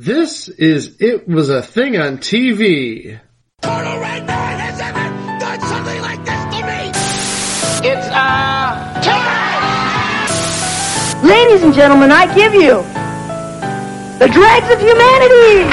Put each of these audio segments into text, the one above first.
This is It Was a Thing on TV. Total Red Man has ever done something like this to me! It's, uh, time! Ladies and gentlemen, I give you the dregs of humanity!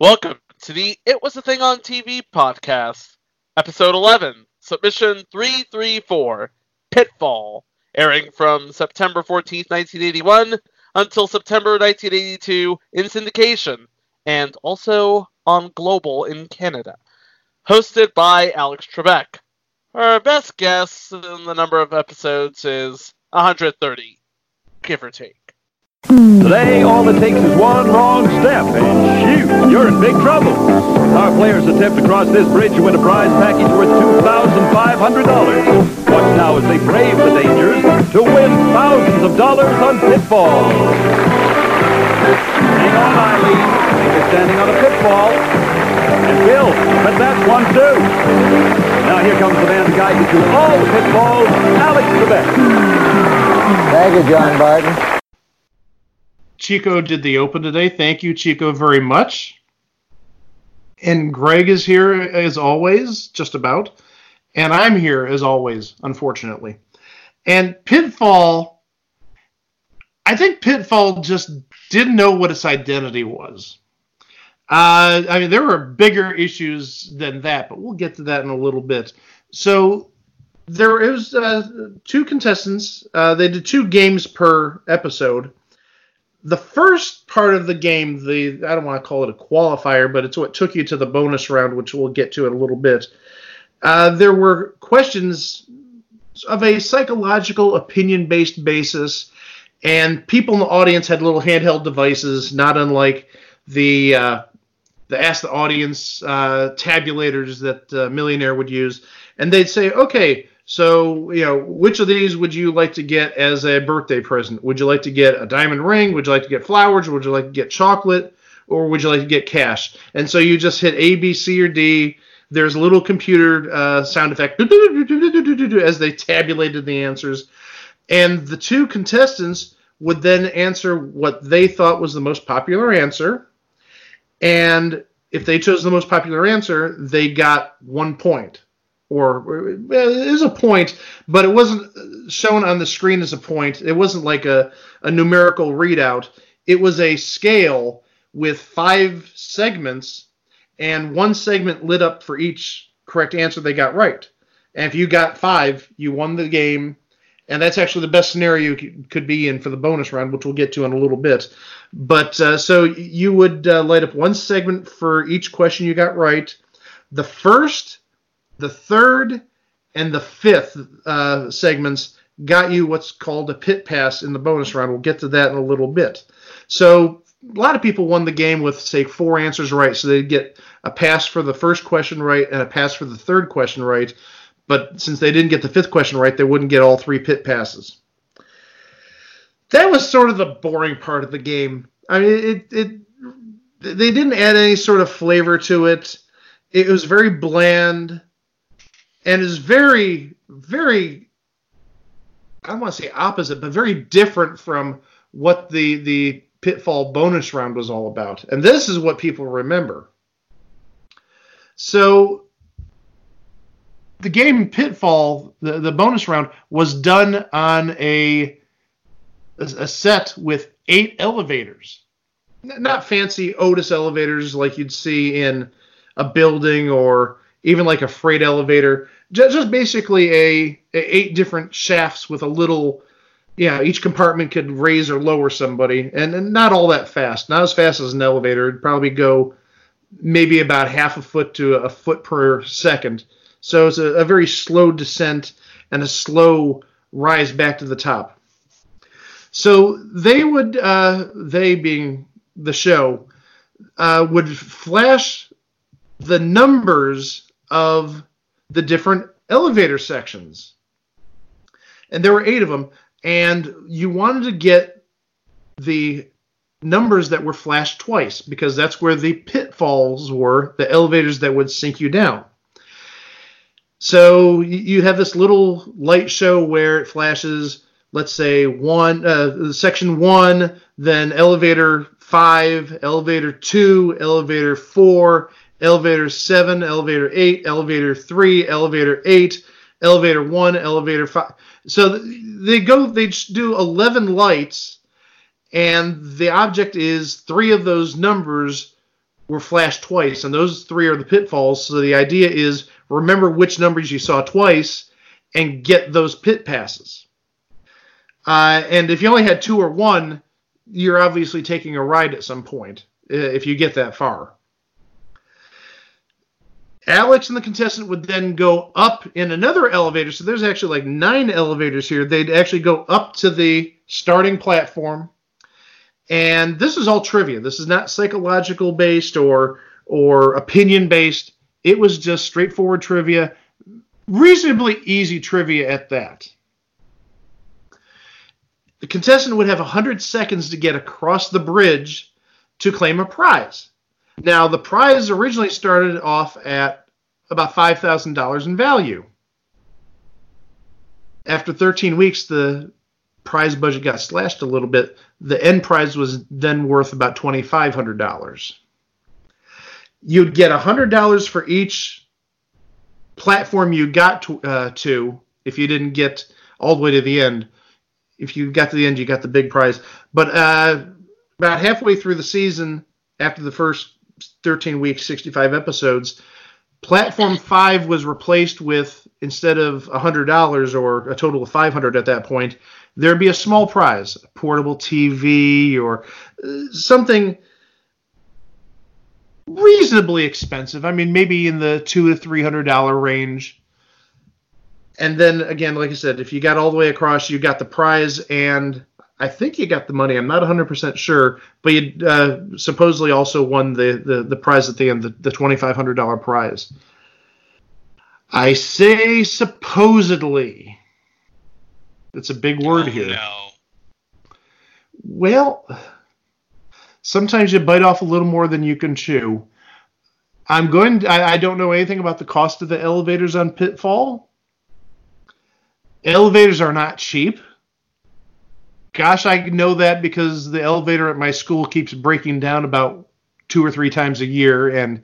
Welcome to the It Was a Thing on TV podcast, episode 11, submission 334, Pitfall, airing from September 14, 1981 until September 1982 in syndication and also on Global in Canada. Hosted by Alex Trebek. Our best guess in the number of episodes is 130, give or take. Today, all it takes is one wrong step, and shoot, you're in big trouble. Our players attempt to cross this bridge to win a prize package worth $2,500. Watch now as they brave the dangers to win thousands of dollars on pitfall. Hang on, Eileen. You're standing on a pitfall. And Bill, but that's one too. Now here comes the man to guide you through all the pitfalls, Alex Trebek. Thank you, John Barton. Chico did the open today. Thank you, Chico, very much. And Greg is here as always, just about. And I'm here as always, unfortunately. And Pitfall, I think Pitfall just didn't know what its identity was. Uh, I mean, there were bigger issues than that, but we'll get to that in a little bit. So there was uh, two contestants. Uh, they did two games per episode the first part of the game, the I don't want to call it a qualifier, but it's what took you to the bonus round, which we'll get to in a little bit. Uh, there were questions of a psychological, opinion-based basis, and people in the audience had little handheld devices, not unlike the uh, the Ask the Audience uh, tabulators that uh, Millionaire would use, and they'd say, "Okay, so, you know, which of these would you like to get as a birthday present? Would you like to get a diamond ring? Would you like to get flowers? Would you like to get chocolate? Or would you like to get cash? And so you just hit A, B, C, or D. There's a little computer uh, sound effect as they tabulated the answers. And the two contestants would then answer what they thought was the most popular answer. And if they chose the most popular answer, they got one point or it is a point, but it wasn't shown on the screen as a point. It wasn't like a, a numerical readout. It was a scale with five segments, and one segment lit up for each correct answer they got right. And if you got five, you won the game. And that's actually the best scenario you could be in for the bonus round, which we'll get to in a little bit. But uh, so you would uh, light up one segment for each question you got right. The first the third and the fifth uh, segments got you what's called a pit pass in the bonus round. We'll get to that in a little bit. So a lot of people won the game with say four answers right, so they'd get a pass for the first question right and a pass for the third question right. But since they didn't get the fifth question right, they wouldn't get all three pit passes. That was sort of the boring part of the game. I mean, it, it they didn't add any sort of flavor to it. It was very bland and is very, very, I don't want to say opposite, but very different from what the the Pitfall bonus round was all about. And this is what people remember. So the game Pitfall, the, the bonus round, was done on a a set with eight elevators. Not fancy Otis elevators like you'd see in a building or even like a freight elevator. Just, basically a, a, eight different shafts with a little, yeah, each compartment could raise or lower somebody, and, and not all that fast. Not as fast as an elevator. It'd probably go maybe about half a foot to a foot per second. So it's a, a very slow descent and a slow rise back to the top. So they would, uh, they being the show, uh, would flash the numbers of the different elevator sections. And there were eight of them. And you wanted to get the numbers that were flashed twice because that's where the pitfalls were, the elevators that would sink you down. So you have this little light show where it flashes let's say one uh, section one, then elevator five, elevator two, elevator four, elevator seven, elevator eight, elevator three, elevator eight, elevator one, elevator five. So they go, they do 11 lights, and the object is three of those numbers were flashed twice, and those three are the pitfalls. So the idea is remember which numbers you saw twice and get those pit passes. Uh, and if you only had two or one, you're obviously taking a ride at some point uh, if you get that far. Alex and the contestant would then go up in another elevator. So there's actually like nine elevators here. They'd actually go up to the starting platform. And this is all trivia. This is not psychological based or or opinion based. It was just straightforward trivia, reasonably easy trivia at that. The contestant would have 100 seconds to get across the bridge to claim a prize. Now, the prize originally started off at about $5,000 in value. After 13 weeks, the prize budget got slashed a little bit. The end prize was then worth about $2,500. You'd get $100 for each platform you got to, uh, to if you didn't get all the way to the end. If you got to the end, you got the big prize. But uh, about halfway through the season, after the first 13 weeks, 65 episodes, Platform 5 was replaced with, instead of $100 or a total of 500 at that point, there'd be a small prize, a portable TV or uh, something reasonably expensive. I mean, maybe in the two to three hundred dollar range. And then again, like I said, if you got all the way across, you got the prize, and I think you got the money. I'm not 100% sure, but you uh, supposedly also won the, the, the prize at the end, the, the $2,500 prize. I say supposedly. It's a big word Oh, here. No. Well, sometimes you bite off a little more than you can chew. I'm going. To, I, I don't know anything about the cost of the elevators on Pitfall. Elevators are not cheap. Gosh, I know that because the elevator at my school keeps breaking down about two or three times a year, and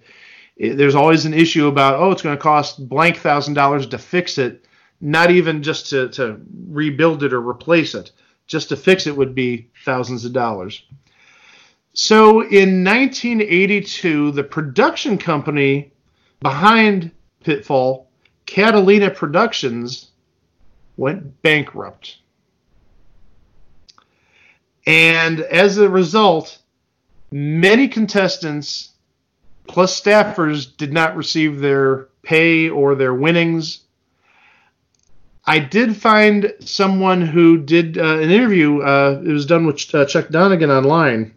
it, there's always an issue about oh, it's going to cost blank thousand dollars to fix it. Not even just to, to rebuild it or replace it. Just to fix it would be thousands of dollars. So in 1982, the production company behind Pitfall, Catalina Productions, went bankrupt. And as a result, many contestants plus staffers did not receive their pay or their winnings. I did find someone who did uh, an interview. Uh, it was done with uh, Chuck Donegan online.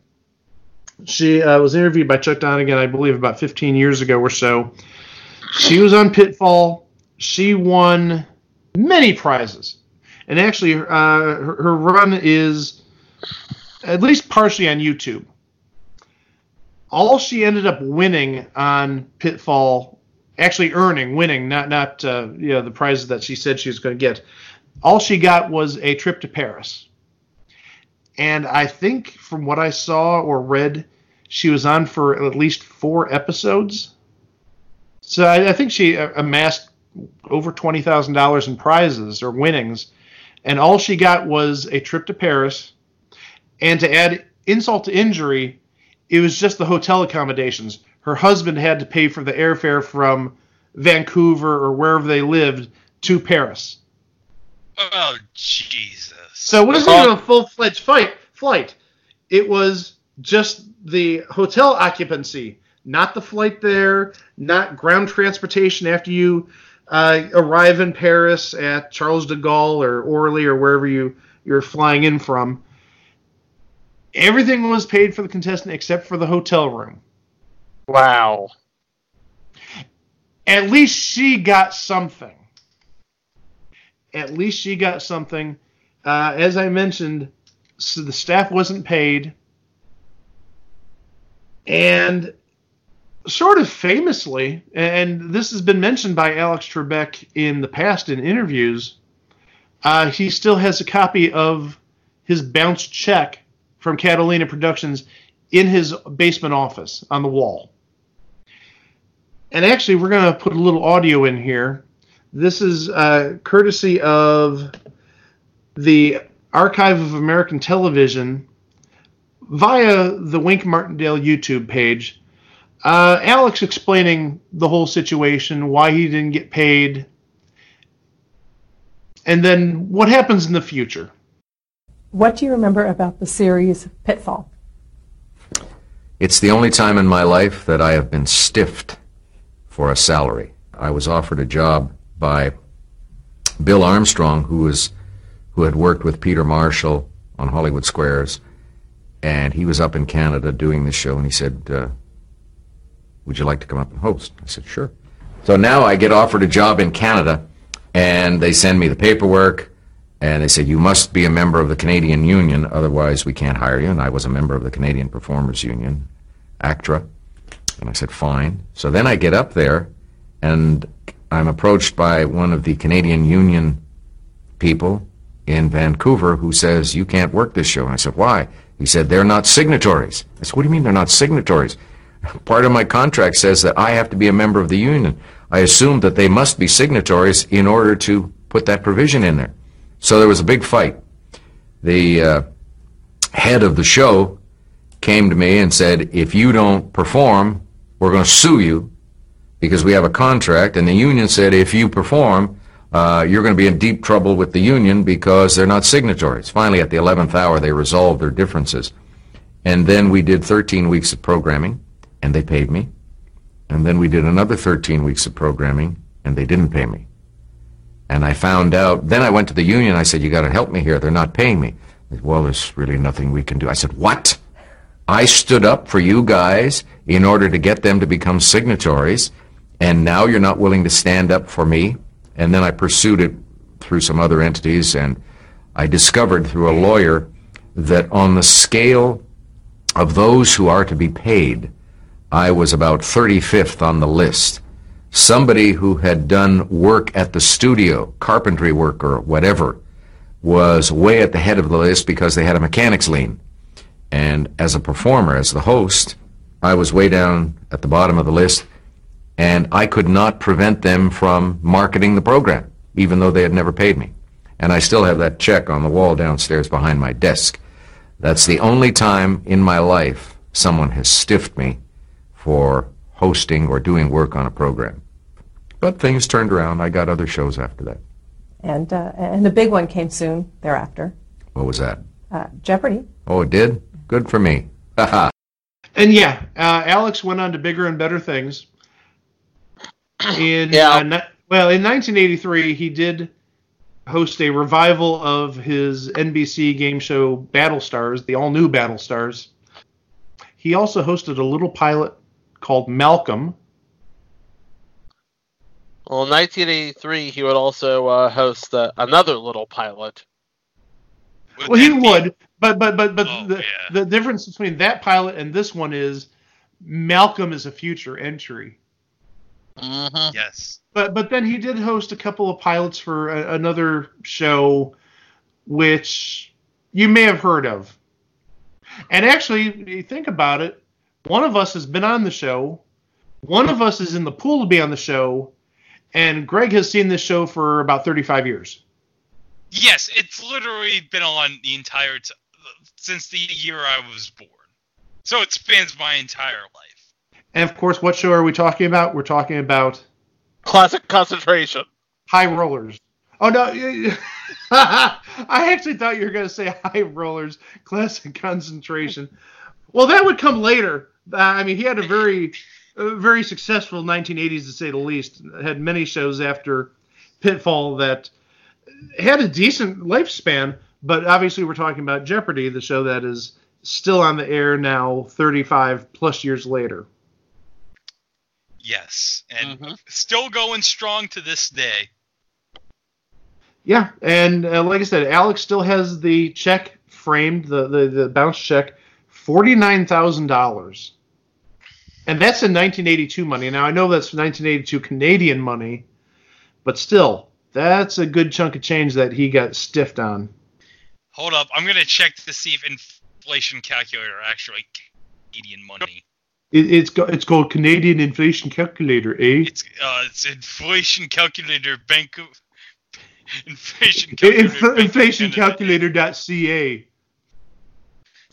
She uh, was interviewed by Chuck Donegan, I believe, about 15 years ago or so. She was on Pitfall. She won many prizes, and actually, uh, her, her run is at least partially on YouTube. All she ended up winning on Pitfall, actually earning, winning, not not uh, you know the prizes that she said she was going to get. All she got was a trip to Paris. And I think from what I saw or read, she was on for at least four episodes. So I, I think she uh, amassed over twenty thousand dollars in prizes or winnings, and all she got was a trip to Paris. And to add insult to injury, it was just the hotel accommodations. Her husband had to pay for the airfare from Vancouver or wherever they lived to Paris. Oh Jesus. So it wasn't even a full fledged fight flight. It was just the hotel occupancy, not the flight there, not ground transportation after you uh, arrive in Paris at Charles de Gaulle or Orly or wherever you you're flying in from. Everything was paid for the contestant except for the hotel room. Wow. At least she got something. At least she got something. Uh, as I mentioned, so the staff wasn't paid. And sort of famously, and this has been mentioned by Alex Trebek in the past in interviews, uh, he still has a copy of his bounced check from Catalina Productions in his basement office on the wall. And actually, we're going to put a little audio in here. This is uh, courtesy of the Archive of American Television via the Wink Martindale YouTube page. Uh, Alex explaining the whole situation, why he didn't get paid, and then what happens in the future. What do you remember about the series Pitfall? It's the only time in my life that I have been stiffed for a salary. I was offered a job by Bill Armstrong, who was who had worked with Peter Marshall on Hollywood Squares, and he was up in Canada doing the show, and he said, uh, "Would you like to come up and host?" I said, "Sure." So now I get offered a job in Canada, and they send me the paperwork, and they said, "You must be a member of the Canadian Union, otherwise we can't hire you." And I was a member of the Canadian Performers Union, ACTRA, and I said, "Fine." So then I get up there, and I'm approached by one of the Canadian Union people in Vancouver who says, You can't work this show. And I said, Why? He said, They're not signatories. I said, What do you mean they're not signatories? Part of my contract says that I have to be a member of the union. I assumed that they must be signatories in order to put that provision in there. So there was a big fight. The uh, head of the show came to me and said, If you don't perform, we're going to sue you because we have a contract. And the union said, If you perform, uh, you're going to be in deep trouble with the union because they're not signatories. Finally, at the 11th hour, they resolved their differences. And then we did 13 weeks of programming, and they paid me. And then we did another 13 weeks of programming, and they didn't pay me. And I found out, then I went to the union. I said, You got to help me here. They're not paying me. Said, well, there's really nothing we can do. I said, What? I stood up for you guys in order to get them to become signatories, and now you're not willing to stand up for me? And then I pursued it through some other entities, and I discovered through a lawyer that on the scale of those who are to be paid, I was about 35th on the list. Somebody who had done work at the studio, carpentry work or whatever, was way at the head of the list because they had a mechanics lien. And as a performer, as the host, I was way down at the bottom of the list and I could not prevent them from marketing the program, even though they had never paid me. And I still have that check on the wall downstairs behind my desk. That's the only time in my life someone has stiffed me for hosting or doing work on a program. But things turned around. I got other shows after that. And uh, and the big one came soon thereafter. What was that? Uh, Jeopardy. Oh, it did? Good for me. And yeah, uh, Alex went on to bigger and better things. In Yeah. uh, ni- well, in 1983, he did host a revival of his NBC game show Battle Stars, the all-new Battle Stars. He also hosted a little pilot called Malcolm. Well, in 1983, he would also uh, host uh, another little pilot. Would Well, he be- would, but but but but Oh, the, yeah. the difference between that pilot and this one is Malcolm is a future entry. Mm-hmm. Yes. But but then he did host a couple of pilots for a, another show, which you may have heard of. And actually, if you think about it, one of us has been on the show, one of us is in the pool to be on the show, and Greg has seen this show for about 35 years. Yes, it's literally been on the entire t- since the year I was born. So it spans my entire life. And of course, what show are we talking about? We're talking about Classic concentration. High Rollers. Oh no, I actually thought you were going to say High Rollers Classic Concentration. Well, that would come later. Uh, I mean, he had a very, a very successful 1980s to say the least. Had many shows after Pitfall that had a decent lifespan, but obviously we're talking about Jeopardy, the show that is still on the air now, 35 plus years later. Yes, and Mhm. still going strong to this day. Yeah, and uh, like I said, Alex still has the check framed, the the, the bounce check, forty nine thousand dollars, and that's in nineteen eighty two money. Now I know that's nineteen eighty two Canadian money, but still, That's a good chunk of change that he got stiffed on. Hold up, I'm gonna check to see if inflation calculator actually Canadian money. It, it's go, it's called Canadian Inflation Calculator, eh? It's uh, it's inflation calculator bank of inflation calculator. Inf- inflation Canada. calculator.ca.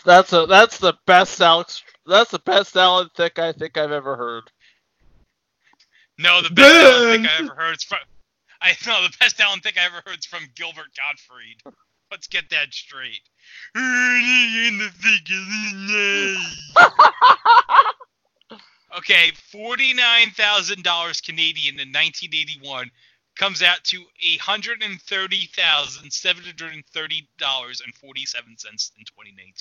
That's a that's the best Alex. That's the best Alan Thicke I think I've ever heard. No, the best Alan Ben! Thick I ever heard is from. I know the best Alan Thicke I ever heard is from Gilbert Gottfried. Let's get that straight. In the thick of the night. okay, forty-nine thousand dollars Canadian in 1981 comes out to hundred and thirty thousand seven hundred and thirty dollars and forty-seven cents in 2019.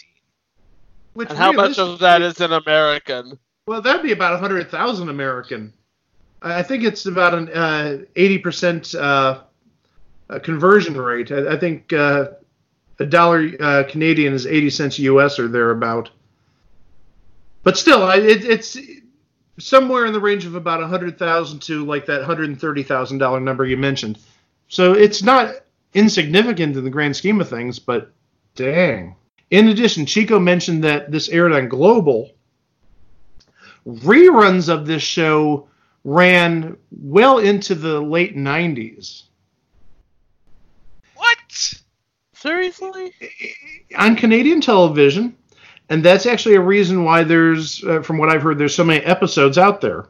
Which And how much of that is in American? Well, that'd be about 100,000 American. I think it's about an uh, 80% uh, uh, conversion rate. I, I think uh, a dollar uh, Canadian is 80 cents US or thereabout. But still, I- it, it's somewhere in the range of about 100,000 to like that $130,000 number you mentioned. So it's not insignificant in the grand scheme of things, but dang. In addition, Chico mentioned that this aired on Global. Reruns of this show ran well into the late 90s. What? Seriously? on Canadian television, and that's actually a reason why there's, uh, from what I've heard, there's so many episodes out there.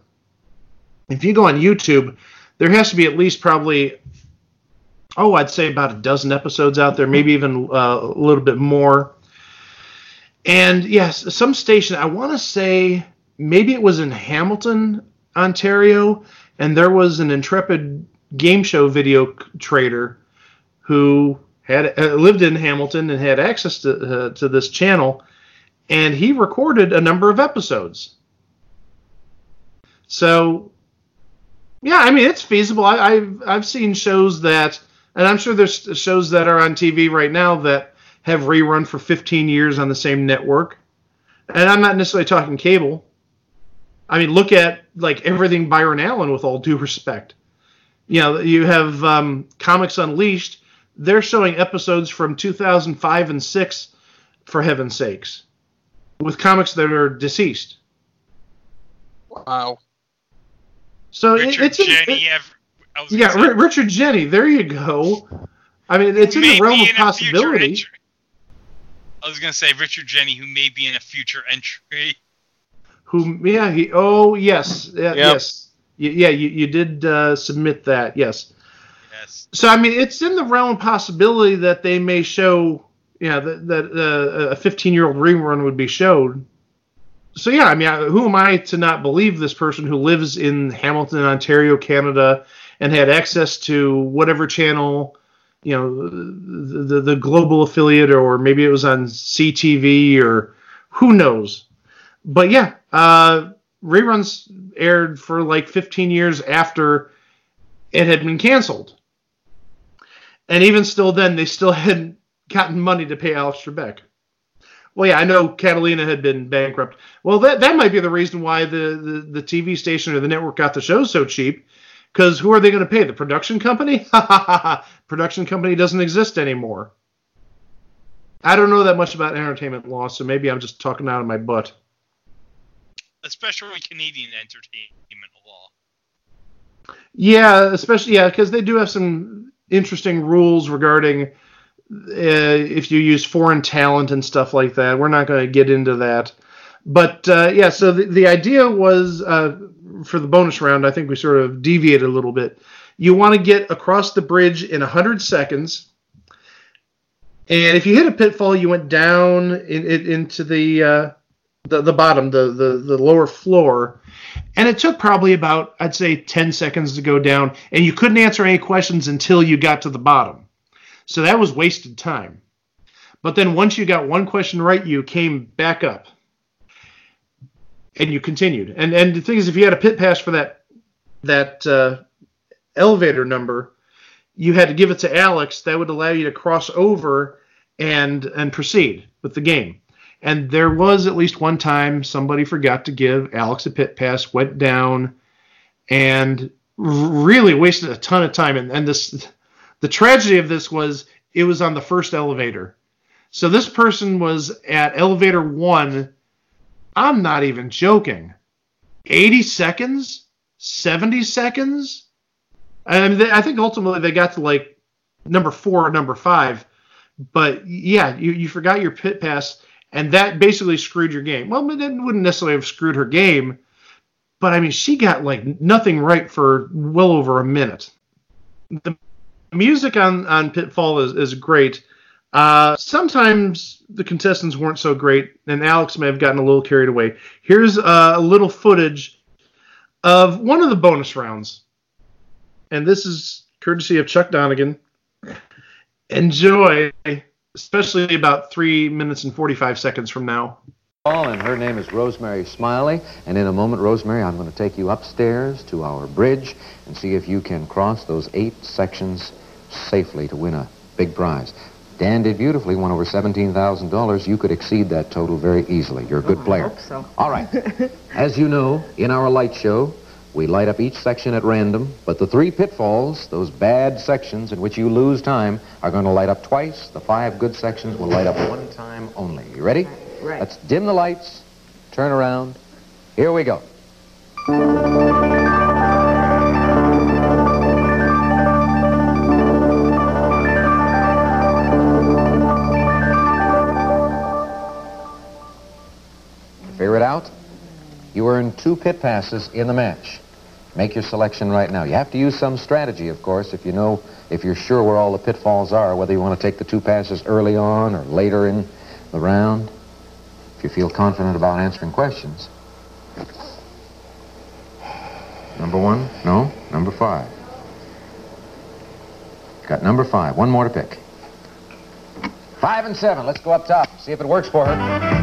If you go on YouTube, there has to be at least probably, oh, I'd say about a dozen episodes out there, maybe even uh, a little bit more. And yes, some station, I want to say maybe it was in Hamilton, Ontario, and there was an intrepid game show video trader who had uh, lived in Hamilton and had access to uh, to this channel, and he recorded a number of episodes. So, yeah, I mean it's feasible. I, I've I've seen shows that, and I'm sure there's shows that are on TV right now that have rerun for 15 years on the same network, and I'm not necessarily talking cable. I mean, look at like everything Byron Allen. With all due respect, you know, you have um, Comics Unleashed they're showing episodes from 2005 and 6 for heaven's sakes with comics that are deceased Wow. so it- Richard it's Jeni. it- yeah gonna say, Ri- richard Jeni there you go i mean it's in the realm of possibility. I was gonna say Richard Jeni, who may be in a future entry. who yeah he oh yes yeah, Yep. yes Y- yeah you, you did uh, submit that yes Yes. so i mean it's in the realm of possibility that they may show yeah that, that uh, a 15 year old rerun would be showed so yeah i mean I- who am i to not believe this person who lives in hamilton ontario canada and had access to whatever channel you know the, the, the global affiliate or maybe it was on ctv or who knows? But yeah uh, reruns aired for like 15 years after it had been canceled. And even still then they still hadn't gotten money to pay alex trebek well yeah i know catalina had been bankrupt. Well that, that might be the reason why the, the, the tv station or the network got the show so cheap because who are they going to pay the production company production company doesn't exist anymore i don't know that much about entertainment law so maybe i'm just talking out of my butt Especially Canadian entertainment law. Yeah, especially yeah, because they do have some interesting rules regarding uh, if you use foreign talent and stuff like that. We're not going to get into that, but uh, yeah. So the, the idea was uh, for the bonus round. I think we sort of deviated a little bit. You want to get across the bridge in hundred seconds, and if you hit a pitfall, you went down in, in, into the, uh, the the bottom, the, the the lower floor. And it took probably about i'd say 10 seconds to go down. And you couldn't answer any questions until you got to the bottom. So that was wasted time. But then once you got one question right you came back up and you continued and and the thing is if you had a pit pass for that that uh, elevator number you had to give it to alex that would allow you to cross over and and proceed with the game and there was at least one time somebody forgot to give Alex a pit pass, went down, and really wasted a ton of time. And, and this The tragedy of this was it was on the first elevator. So this person was at elevator one. I'm not even joking. 80 seconds? 70 seconds? I mean, I think ultimately they got to like number four or number five. But yeah, you, you forgot your pit pass, and that basically screwed your game. Well, it wouldn't necessarily have screwed her game, but I mean, she got like nothing right for well over a minute. The music on, on Pitfall is, is great. Uh, sometimes the contestants weren't so great, and Alex may have gotten a little carried away. Here's uh, a little footage of one of the bonus rounds, and this is courtesy of Chuck Donegan. Enjoy, especially about three minutes and 45 seconds from now. And her name is Rosemary Smiley. And in a moment, Rosemary, I'm going to take you upstairs to our bridge and see if you can cross those eight sections safely to win a big prize. Dan did beautifully, won over $17,000. You could exceed that total very easily. You're a good oh, player. I hope so. All right. As you know, in our light show, we light up each section at random, but the three pitfalls, those bad sections in which you lose time, are going to light up twice. The five good sections will light up one time only. You ready? Right. Let's dim the lights, turn around. Here we go. Two pit passes in the match. Make your selection right now. You have to use some strategy, of course, if you know, if you're sure where all the pitfalls are, whether you want to take the two passes early on or later in the round. If you feel confident about answering questions. Number one? No? Number five. Got number five. One more to pick. Five and seven. Let's go up top. See if it works for her.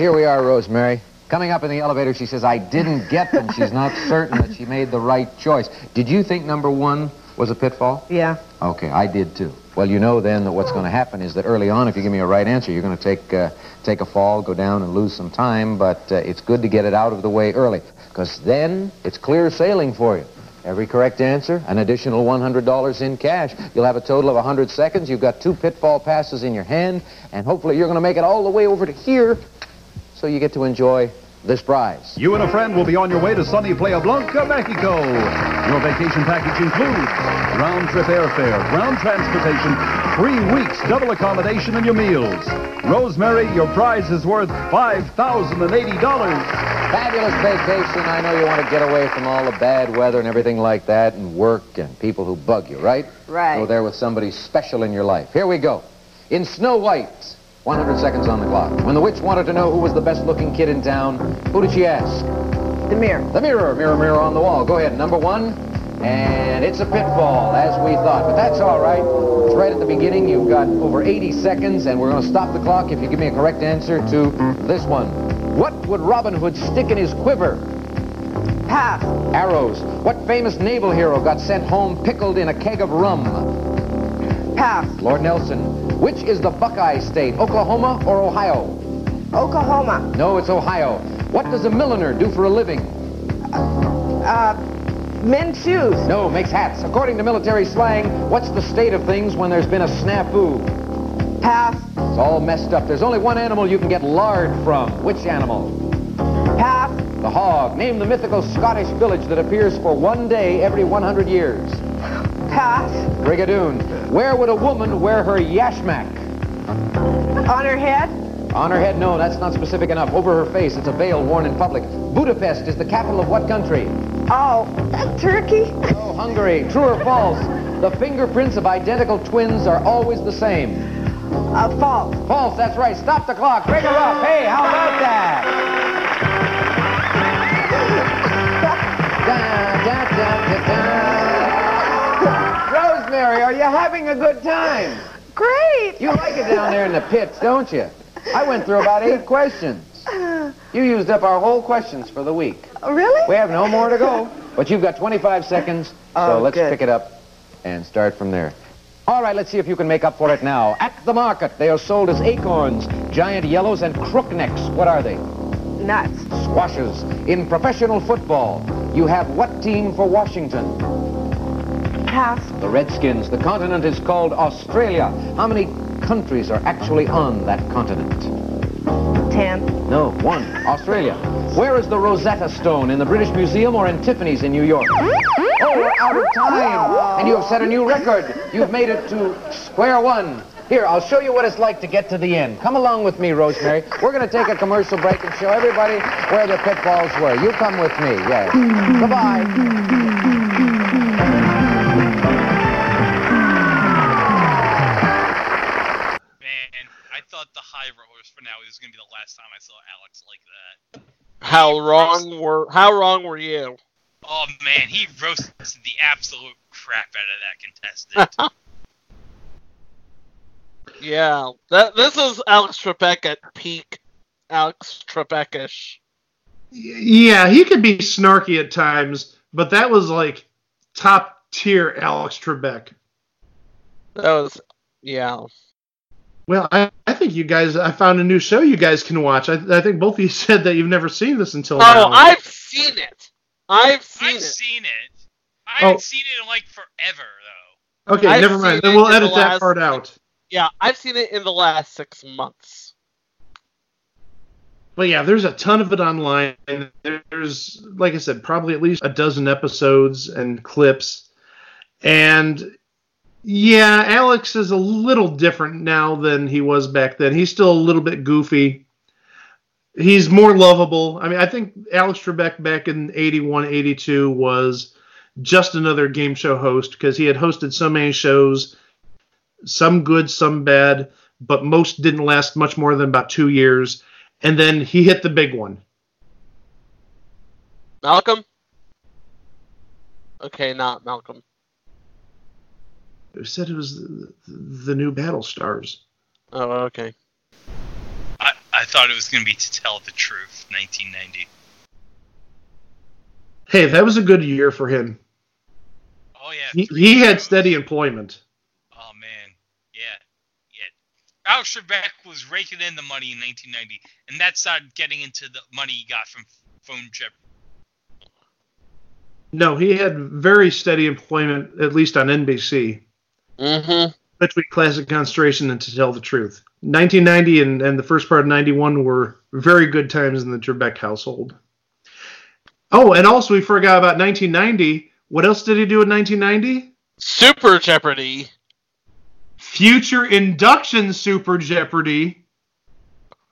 Here we are, Rosemary. Coming up in the elevator, she says, I didn't get them. She's not certain that she made the right choice. Did you think number one was a pitfall? Yeah. Okay, I did too. Well, you know then that what's going to happen is that early on, if you give me a right answer, you're going to take uh, take a fall, go down, and lose some time. But uh, it's good to get it out of the way early, because then it's clear sailing for you. Every correct answer, an additional $100 in cash. You'll have a total of 100 seconds. You've got two pitfall passes in your hand, and hopefully you're going to make it all the way over to here, so you get to enjoy this prize. You and a friend will be on your way to sunny Playa Blanca, Mexico. Your vacation package includes round-trip airfare, ground transportation, three weeks double accommodation and your meals. Rosemary, your prize is worth $5,080. Fabulous vacation. I know you want to get away from all the bad weather and everything like that, and work and people who bug you, right? Right. Go there with somebody special in your life. Here we go. In Snow White, 100 seconds on the clock. When the witch wanted to know who was the best-looking kid in town, who did she ask? The mirror. The mirror, mirror, mirror on the wall. Go ahead, number one. And it's a pitfall, as we thought. But that's all right. It's right at the beginning. You've got over 80 seconds, and we're going to stop the clock if you give me a correct answer to this one. What would Robin Hood stick in his quiver? Pass. Arrows. What famous naval hero got sent home pickled in a keg of rum? Pass. Lord Nelson. Which is the Buckeye state, Oklahoma or Ohio? Oklahoma. No, it's Ohio. What does a milliner do for a living? Uh, men's shoes. No, makes hats. According to military slang, what's the state of things when there's been a snafu? Pass. It's all messed up. There's only one animal you can get lard from. Which animal? Pass. The hog. Name the mythical Scottish village that appears for one day every 100 years. Brigadoon. Where would a woman wear her yashmak? On her head. On her head, no, that's not specific enough. Over her face, it's a veil worn in public. Budapest is the capital of what country? Oh, Turkey. Oh, Hungary. True or false? The fingerprints of identical twins are always the same. Uh, false. False, that's right. Stop the clock. Break her up. Hey, how about that? Da, da, da, da. Are you having a good time? Great. You like it down there in the pits, don't you? I went through about eight questions. You used up our whole questions for the week. Oh, really? We have no more to go. But you've got 25 seconds, so Oh, let's good. pick it up and start from there. All right, let's see if you can make up for it now. At the market, they are sold as acorns, giant yellows, and crooknecks. What are they? Nuts. Squashes. In professional football, you have what team for Washington? The Redskins. The continent is called Australia. How many countries are actually on that continent? Ten. No, one. Australia. Where is the Rosetta Stone? In the British Museum or in Tiffany's in New York? Oh, we're out of time. And you have set a new record. You've made it to square one. Here, I'll show you what it's like to get to the end. Come along with me, Rosemary. We're going to take a commercial break and show everybody where the pitfalls were. You come with me, yes. Goodbye. Was gonna be the last time I saw Alex like that. How wrong were how wrong were you? Oh man, he roasted the absolute crap out of that contestant. Yeah, that this is Alex Trebek at peak Alex Trebek-ish. Yeah, he could be snarky at times, but that was like top tier Alex Trebek. That was yeah. Well, I, I think you guys, I found a new show you guys can watch. I, I think both of you said that you've never seen this until Oh, now. Oh, I've seen it. I've seen I've it. seen it. I Oh. haven't seen it in like forever though. okay, I've never mind. Then we'll in the edit that part out. Yeah, I've seen it in the last six months. But yeah, there's a ton of it online. There's, like I said, probably at least a dozen episodes and clips. And yeah, Alex is a little different now than he was back then. He's still a little bit goofy. He's more lovable. I mean, I think Alex Trebek back in 81, 82 was just another game show host because he had hosted so many shows, some good, some bad, but most didn't last much more than about two years and then he hit the big one. Malcolm? Okay, not Malcolm. Who said it was the, the new Battle Stars? Oh, okay. I, I thought it was gonna be to tell the truth, 1990. Hey, that was a good year for him. Oh yeah. He, he had steady employment. Oh man, yeah, yeah. Alex Trebek was raking in the money in 1990, and that started getting into the money he got from Phone Jeopardy. No, he had very steady employment, at least on NBC, Mm-hmm. between Classic Concentration and To Tell the Truth. 1990 and, and the first part of 91 were very good times in the Trebek household. Oh, and also we forgot about 1990. What else did he do in 1990? Super Jeopardy. Future Induction Super Jeopardy.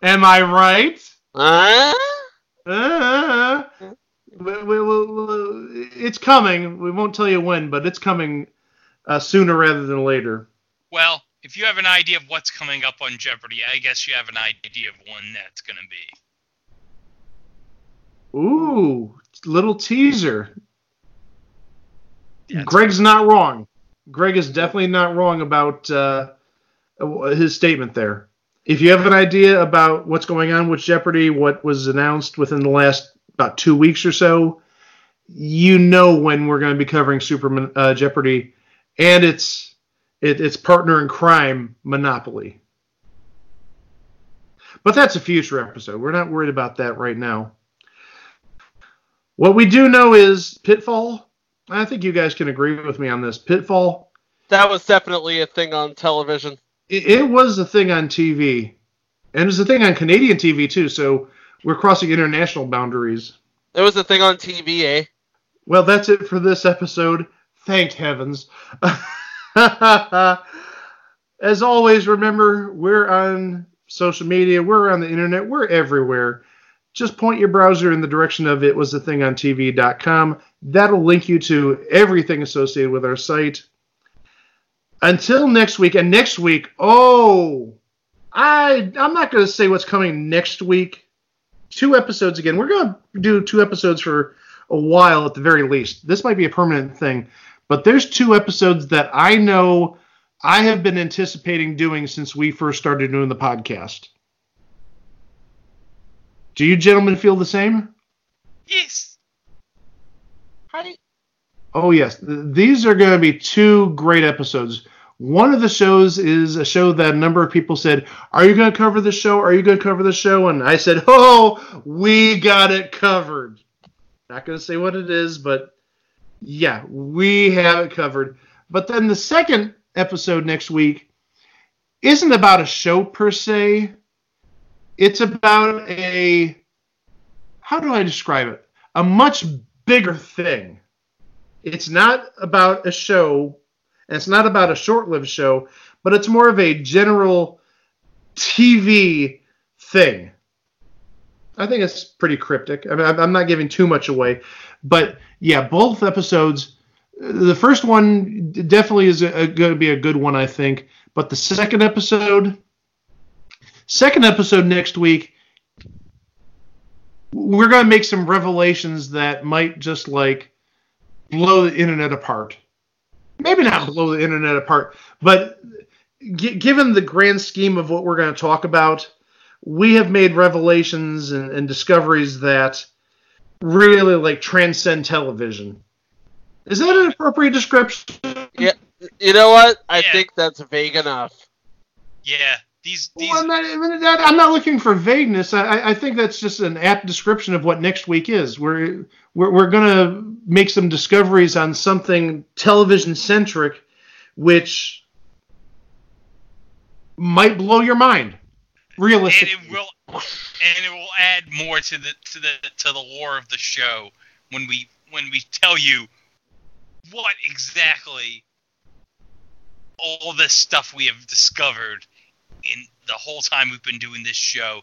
Am I right? Huh? Uh, we, we, we, it's coming. We won't tell you when, but it's coming uh, sooner rather than later. Well, if you have an idea of what's coming up on Jeopardy, I guess you have an idea of when that's gonna be. Ooh, little teaser. It's- Greg's not wrong. Greg is definitely not wrong about uh, his statement there. If you have an idea about what's going on with Jeopardy, what was announced within the last about two weeks or so, you know when we're going to be covering Super uh, Jeopardy and its it, its partner in crime, Monopoly. But that's a future episode. We're not worried about that right now. What we do know is Pitfall. I think you guys can agree with me on this. Pitfall. That was definitely a thing on television. It, it was a thing on TV, and it was a thing on Canadian TV too. So we're crossing international boundaries. It was a thing on TV, eh? Well, that's it for this episode. Thank heavens. As always, remember we're on social media, we're on the internet, we're everywhere. Just point your browser in the direction of it was a thing on TV.com. That'll link you to everything associated with our site. Until next week, and next week, oh, I I'm not going to say what's coming next week. Two episodes again. We're going to do two episodes for a while at the very least. This might be a permanent thing, but there's two episodes that I know I have been anticipating doing since we first started doing the podcast. Do you gentlemen feel the same? Yes. I Oh yes, these are going to be two great episodes. One of the shows is a show that a number of people said, "Are you going to cover the show? Are you going to cover the show?" And I said, "Oh, we got it covered." Not going to say what it is, but yeah, we have it covered. But then the second episode next week isn't about a show per se. It's about a how do I describe it? A much bigger thing. It's not about a show, and it's not about a short-lived show, but it's more of a general TV thing. I think it's pretty cryptic. I mean, I'm not giving too much away, but yeah, both episodes. The first one definitely is going to be a good one, I think. But the second episode, second episode next week, we're going to make some revelations that might just like blow the internet apart. Maybe not blow the internet apart, but g- given the grand scheme of what we're going to talk about, we have made revelations and, and discoveries that really like transcend television. Is that an appropriate description? Yeah, you know what? I think that's vague enough. Yeah, these these Well, I'm, not, I'm not- I'm not looking for vagueness. I, I- I think that's just an apt description of what next week is. We're we're, we're going to make some discoveries on something television centric, which might blow your mind. Realistically, and it will and it will add more to the to the to the lore of the show when we when we tell you what exactly all this stuff we have discovered in the whole time we've been doing this show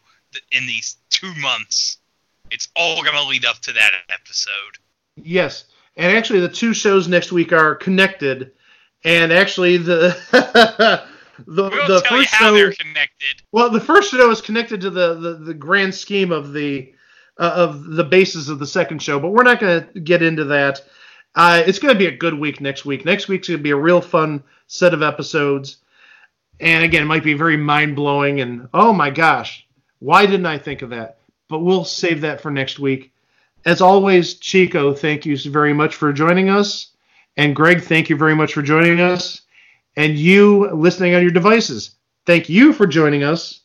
in these two months. It's all going to lead up to that episode. Yes, and actually, the two shows next week are connected, and actually, the the We'll the tell you first how show they're connected. well, the first show is connected to the the, the grand scheme of the uh, of the basis of the second show, but we're not going to get into that. Uh, it's going to be a good week next week. Next week's going to be a real fun set of episodes, and again, it might be very mind blowing. And oh my gosh, why didn't I think of that? But we'll save that for next week. As always, Chico, thank you very much for joining us. And Greg, thank you very much for joining us. And you listening on your devices, thank you for joining us.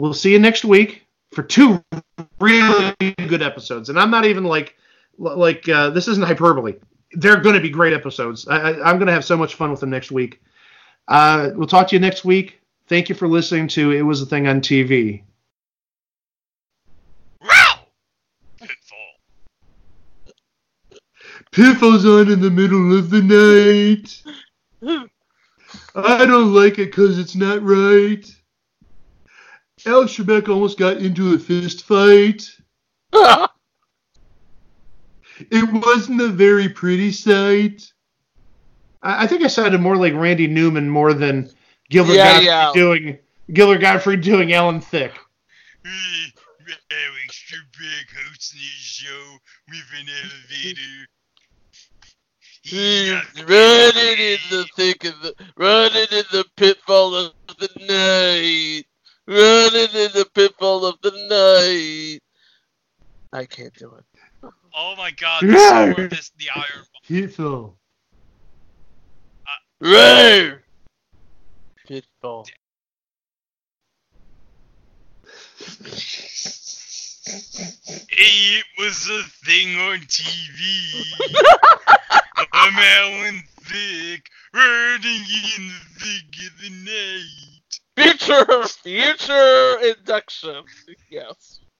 We'll see you next week for two really good episodes. And I'm not even like, like uh, this isn't hyperbole. They're going to be great episodes. I, I, I'm going to have so much fun with them next week. Uh, we'll talk to you next week. Thank you for listening to It Was a Thing on TV. Pitfall's on in the middle of the night. I don't like it because it's not right. Al Trebek almost got into a fist fight. it wasn't a very pretty sight. I, I think I sounded more like Randy Newman more than Gilbert Yeah, Gottfried yeah. doing Gilbert Gottfried doing Alan Thicke. Alex Trebek hosting his show with an elevator. He's running in the thick of the, running in the pitfall of the night, running in the pitfall of the night. I can't do it. Oh my god, the Yeah. sword is the iron. Uh, pitfall. Roar! Pitfall. Hey, it was a thing on TV. I'm Alan Thicke, running in the thick of the night. Future, future induction. Yes.